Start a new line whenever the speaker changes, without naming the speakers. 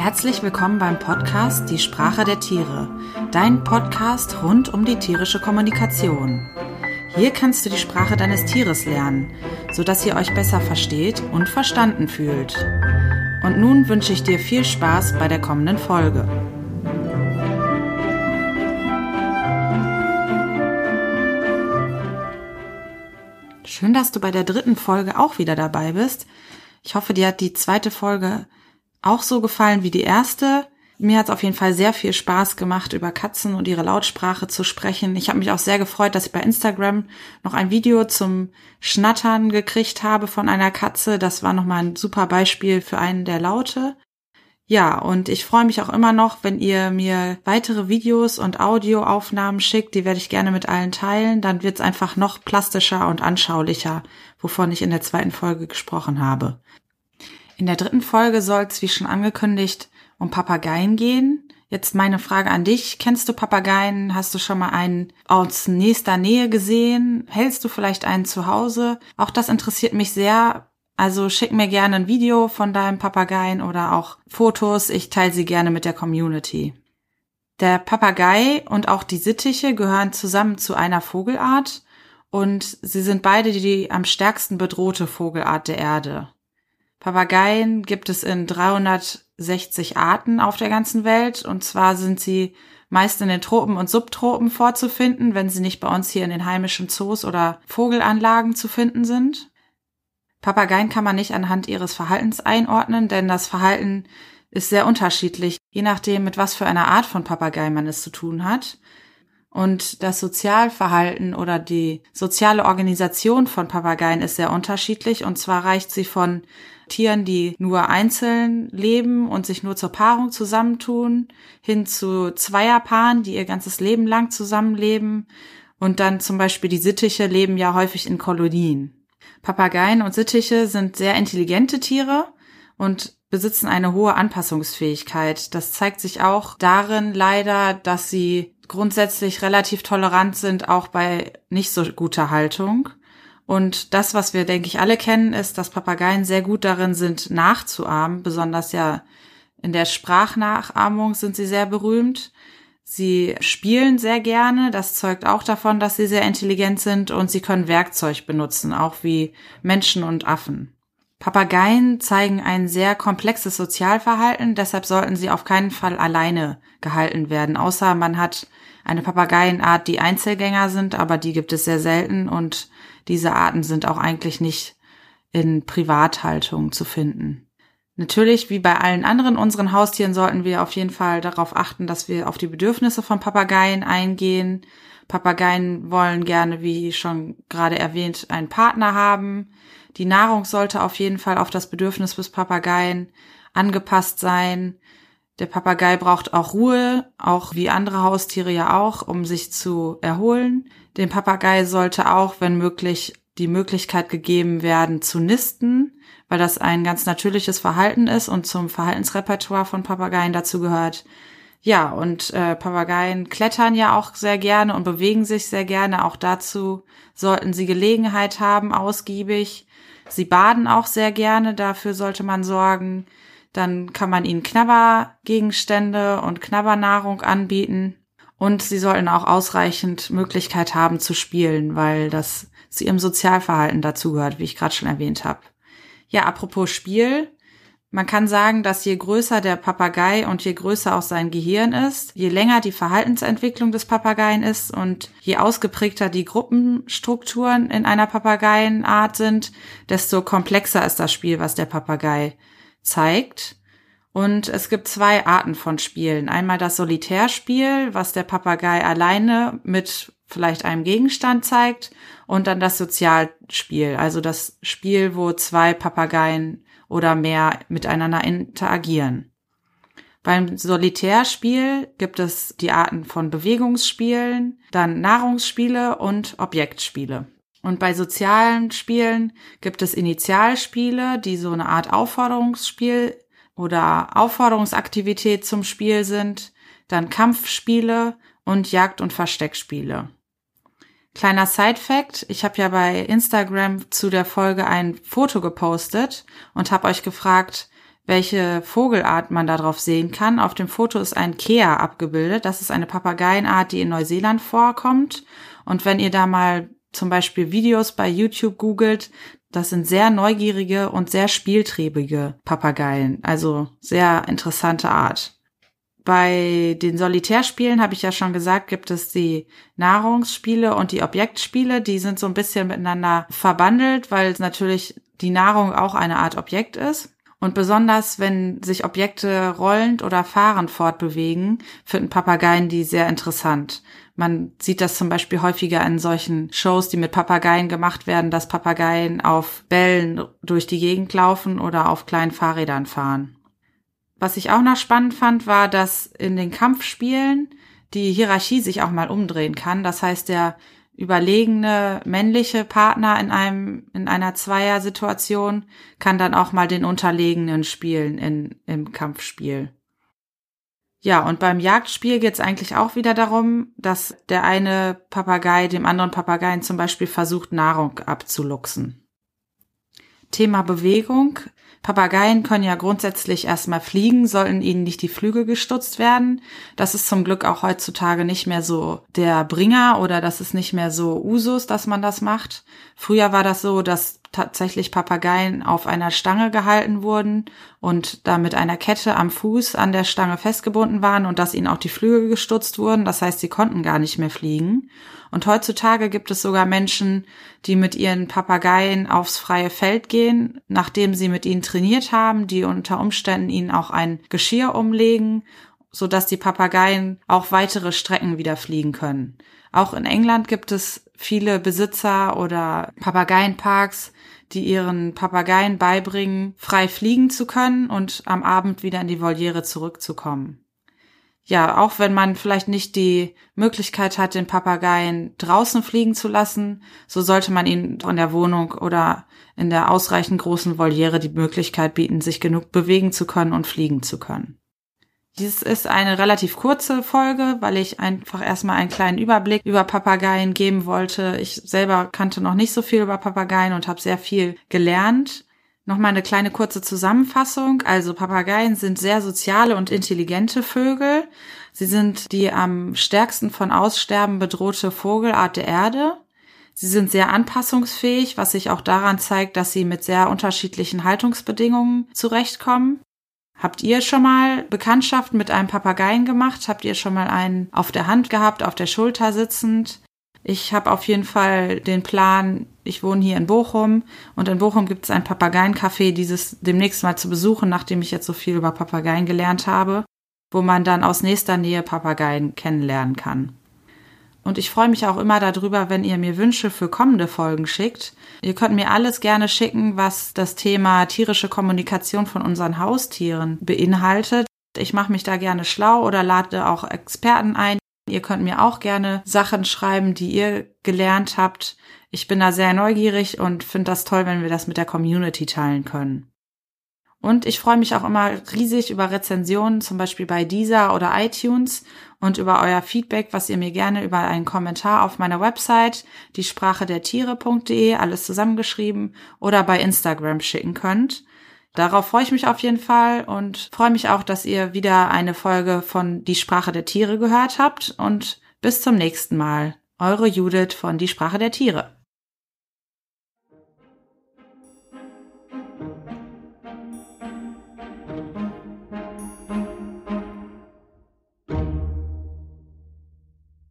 Herzlich willkommen beim Podcast Die Sprache der Tiere, dein Podcast rund um die tierische Kommunikation. Hier kannst du die Sprache deines Tieres lernen, sodass ihr euch besser versteht und verstanden fühlt. Und nun wünsche ich dir viel Spaß bei der kommenden Folge. Schön, dass du bei der dritten Folge auch wieder dabei bist. Ich hoffe, dir hat die zweite Folge auch so gefallen wie die erste. Mir hat es auf jeden Fall sehr viel Spaß gemacht, über Katzen und ihre Lautsprache zu sprechen. Ich habe mich auch sehr gefreut, dass ich bei Instagram noch ein Video zum Schnattern gekriegt habe von einer Katze. Das war nochmal ein super Beispiel für einen der Laute. Ja, und ich freue mich auch immer noch, wenn ihr mir weitere Videos und Audioaufnahmen schickt. Die werde ich gerne mit allen teilen. Dann wird es einfach noch plastischer und anschaulicher, wovon ich in der zweiten Folge gesprochen habe. In der dritten Folge soll es, wie schon angekündigt, um Papageien gehen. Jetzt meine Frage an dich. Kennst du Papageien? Hast du schon mal einen aus nächster Nähe gesehen? Hältst du vielleicht einen zu Hause? Auch das interessiert mich sehr. Also schick mir gerne ein Video von deinem Papageien oder auch Fotos. Ich teile sie gerne mit der Community. Der Papagei und auch die Sittiche gehören zusammen zu einer Vogelart und sie sind beide die am stärksten bedrohte Vogelart der Erde. Papageien gibt es in 360 Arten auf der ganzen Welt und zwar sind sie meist in den Tropen und Subtropen vorzufinden, wenn sie nicht bei uns hier in den heimischen Zoos oder Vogelanlagen zu finden sind. Papageien kann man nicht anhand ihres Verhaltens einordnen, denn das Verhalten ist sehr unterschiedlich, je nachdem, mit was für einer Art von Papagei man es zu tun hat. Und das Sozialverhalten oder die soziale Organisation von Papageien ist sehr unterschiedlich. Und zwar reicht sie von Tieren, die nur einzeln leben und sich nur zur Paarung zusammentun, hin zu Zweierpaaren, die ihr ganzes Leben lang zusammenleben. Und dann zum Beispiel die Sittiche leben ja häufig in Kolonien. Papageien und Sittiche sind sehr intelligente Tiere und besitzen eine hohe Anpassungsfähigkeit. Das zeigt sich auch darin leider, dass sie grundsätzlich relativ tolerant sind, auch bei nicht so guter Haltung. Und das, was wir, denke ich, alle kennen, ist, dass Papageien sehr gut darin sind, nachzuahmen. Besonders ja in der Sprachnachahmung sind sie sehr berühmt. Sie spielen sehr gerne. Das zeugt auch davon, dass sie sehr intelligent sind und sie können Werkzeug benutzen, auch wie Menschen und Affen. Papageien zeigen ein sehr komplexes Sozialverhalten, deshalb sollten sie auf keinen Fall alleine gehalten werden, außer man hat eine Papageienart, die Einzelgänger sind, aber die gibt es sehr selten und diese Arten sind auch eigentlich nicht in Privathaltung zu finden. Natürlich, wie bei allen anderen unseren Haustieren, sollten wir auf jeden Fall darauf achten, dass wir auf die Bedürfnisse von Papageien eingehen. Papageien wollen gerne, wie schon gerade erwähnt, einen Partner haben. Die Nahrung sollte auf jeden Fall auf das Bedürfnis des Papageien angepasst sein. Der Papagei braucht auch Ruhe, auch wie andere Haustiere ja auch, um sich zu erholen. Dem Papagei sollte auch, wenn möglich, die Möglichkeit gegeben werden zu nisten, weil das ein ganz natürliches Verhalten ist und zum Verhaltensrepertoire von Papageien dazu gehört. Ja, und äh, Papageien klettern ja auch sehr gerne und bewegen sich sehr gerne. Auch dazu sollten sie Gelegenheit haben, ausgiebig. Sie baden auch sehr gerne, dafür sollte man sorgen. Dann kann man ihnen Knabbergegenstände und Knabbernahrung anbieten. Und sie sollten auch ausreichend Möglichkeit haben zu spielen, weil das zu ihrem Sozialverhalten dazugehört, wie ich gerade schon erwähnt habe. Ja, apropos Spiel. Man kann sagen, dass je größer der Papagei und je größer auch sein Gehirn ist, je länger die Verhaltensentwicklung des Papageien ist und je ausgeprägter die Gruppenstrukturen in einer Papageienart sind, desto komplexer ist das Spiel, was der Papagei zeigt. Und es gibt zwei Arten von Spielen. Einmal das Solitärspiel, was der Papagei alleine mit vielleicht einem Gegenstand zeigt, und dann das Sozialspiel, also das Spiel, wo zwei Papageien oder mehr miteinander interagieren. Beim Solitärspiel gibt es die Arten von Bewegungsspielen, dann Nahrungsspiele und Objektspiele. Und bei sozialen Spielen gibt es Initialspiele, die so eine Art Aufforderungsspiel oder Aufforderungsaktivität zum Spiel sind, dann Kampfspiele und Jagd- und Versteckspiele. Kleiner Side-Fact, ich habe ja bei Instagram zu der Folge ein Foto gepostet und habe euch gefragt, welche Vogelart man darauf sehen kann. Auf dem Foto ist ein Kea abgebildet. Das ist eine Papageienart, die in Neuseeland vorkommt. Und wenn ihr da mal zum Beispiel Videos bei YouTube googelt, das sind sehr neugierige und sehr spieltriebige Papageien. Also sehr interessante Art. Bei den Solitärspielen habe ich ja schon gesagt, gibt es die Nahrungsspiele und die Objektspiele. Die sind so ein bisschen miteinander verbandelt, weil natürlich die Nahrung auch eine Art Objekt ist. Und besonders, wenn sich Objekte rollend oder fahrend fortbewegen, finden Papageien die sehr interessant. Man sieht das zum Beispiel häufiger in solchen Shows, die mit Papageien gemacht werden, dass Papageien auf Bällen durch die Gegend laufen oder auf kleinen Fahrrädern fahren. Was ich auch noch spannend fand, war, dass in den Kampfspielen die Hierarchie sich auch mal umdrehen kann. Das heißt, der überlegene männliche Partner in einem, in einer Zweier-Situation kann dann auch mal den Unterlegenen spielen in, im Kampfspiel. Ja, und beim Jagdspiel geht es eigentlich auch wieder darum, dass der eine Papagei dem anderen Papageien zum Beispiel versucht, Nahrung abzuluxen. Thema Bewegung. Papageien können ja grundsätzlich erstmal fliegen, sollten ihnen nicht die Flügel gestutzt werden. Das ist zum Glück auch heutzutage nicht mehr so der Bringer oder das ist nicht mehr so Usus, dass man das macht. Früher war das so, dass tatsächlich Papageien auf einer Stange gehalten wurden und da mit einer Kette am Fuß an der Stange festgebunden waren und dass ihnen auch die Flügel gestutzt wurden. Das heißt, sie konnten gar nicht mehr fliegen. Und heutzutage gibt es sogar Menschen, die mit ihren Papageien aufs freie Feld gehen, nachdem sie mit ihnen trainiert haben, die unter Umständen ihnen auch ein Geschirr umlegen, so dass die Papageien auch weitere Strecken wieder fliegen können. Auch in England gibt es viele Besitzer oder Papageienparks, die ihren Papageien beibringen, frei fliegen zu können und am Abend wieder in die Voliere zurückzukommen. Ja, auch wenn man vielleicht nicht die Möglichkeit hat, den Papageien draußen fliegen zu lassen, so sollte man ihnen in der Wohnung oder in der ausreichend großen Voliere die Möglichkeit bieten, sich genug bewegen zu können und fliegen zu können. Dies ist eine relativ kurze Folge, weil ich einfach erstmal einen kleinen Überblick über Papageien geben wollte. Ich selber kannte noch nicht so viel über Papageien und habe sehr viel gelernt. Nochmal eine kleine kurze Zusammenfassung. Also Papageien sind sehr soziale und intelligente Vögel. Sie sind die am stärksten von Aussterben bedrohte Vogelart der Erde. Sie sind sehr anpassungsfähig, was sich auch daran zeigt, dass sie mit sehr unterschiedlichen Haltungsbedingungen zurechtkommen. Habt ihr schon mal Bekanntschaft mit einem Papageien gemacht? Habt ihr schon mal einen auf der Hand gehabt, auf der Schulter sitzend? Ich habe auf jeden Fall den Plan, ich wohne hier in Bochum und in Bochum gibt es ein Papageiencafé, dieses demnächst mal zu besuchen, nachdem ich jetzt so viel über Papageien gelernt habe, wo man dann aus nächster Nähe Papageien kennenlernen kann. Und ich freue mich auch immer darüber, wenn ihr mir Wünsche für kommende Folgen schickt. Ihr könnt mir alles gerne schicken, was das Thema tierische Kommunikation von unseren Haustieren beinhaltet. Ich mache mich da gerne schlau oder lade auch Experten ein. Ihr könnt mir auch gerne Sachen schreiben, die ihr gelernt habt. Ich bin da sehr neugierig und finde das toll, wenn wir das mit der Community teilen können. Und ich freue mich auch immer riesig über Rezensionen, zum Beispiel bei Deezer oder iTunes und über euer Feedback, was ihr mir gerne über einen Kommentar auf meiner Website, die Sprache der Tiere.de, alles zusammengeschrieben, oder bei Instagram schicken könnt. Darauf freue ich mich auf jeden Fall und freue mich auch, dass ihr wieder eine Folge von Die Sprache der Tiere gehört habt und bis zum nächsten Mal. Eure Judith von Die Sprache der Tiere.